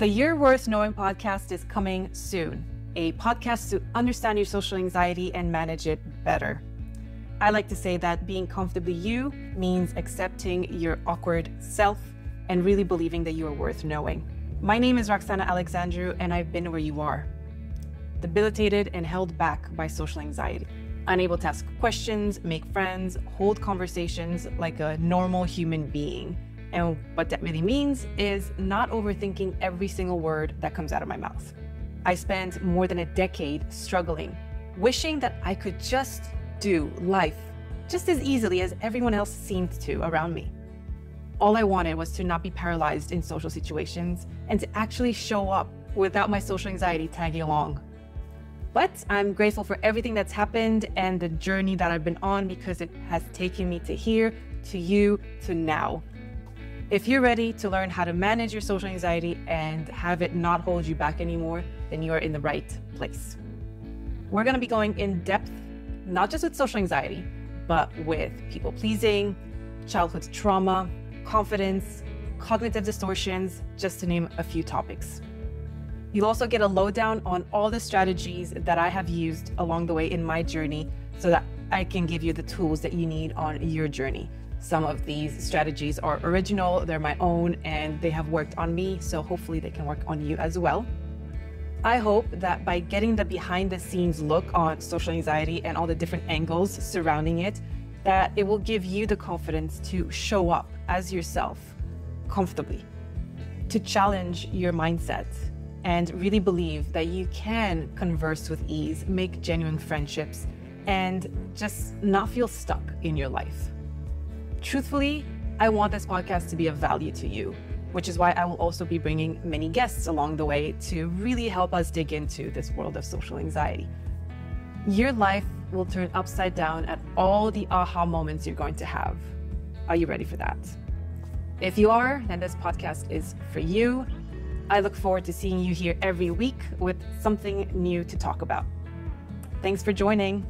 The You're Worth Knowing podcast is coming soon, a podcast to understand your social anxiety and manage it better. I like to say that being comfortably you means accepting your awkward self and really believing that you are worth knowing. My name is Roxana Alexandru, and I've been where you are debilitated and held back by social anxiety. Unable to ask questions, make friends, hold conversations like a normal human being and what that really means is not overthinking every single word that comes out of my mouth. I spent more than a decade struggling, wishing that I could just do life just as easily as everyone else seemed to around me. All I wanted was to not be paralyzed in social situations and to actually show up without my social anxiety tagging along. But I'm grateful for everything that's happened and the journey that I've been on because it has taken me to here, to you, to now. If you're ready to learn how to manage your social anxiety and have it not hold you back anymore, then you are in the right place. We're going to be going in depth, not just with social anxiety, but with people pleasing, childhood trauma, confidence, cognitive distortions, just to name a few topics. You'll also get a lowdown on all the strategies that I have used along the way in my journey so that I can give you the tools that you need on your journey. Some of these strategies are original, they're my own, and they have worked on me, so hopefully they can work on you as well. I hope that by getting the behind the scenes look on social anxiety and all the different angles surrounding it, that it will give you the confidence to show up as yourself comfortably, to challenge your mindset, and really believe that you can converse with ease, make genuine friendships, and just not feel stuck in your life. Truthfully, I want this podcast to be of value to you, which is why I will also be bringing many guests along the way to really help us dig into this world of social anxiety. Your life will turn upside down at all the aha moments you're going to have. Are you ready for that? If you are, then this podcast is for you. I look forward to seeing you here every week with something new to talk about. Thanks for joining.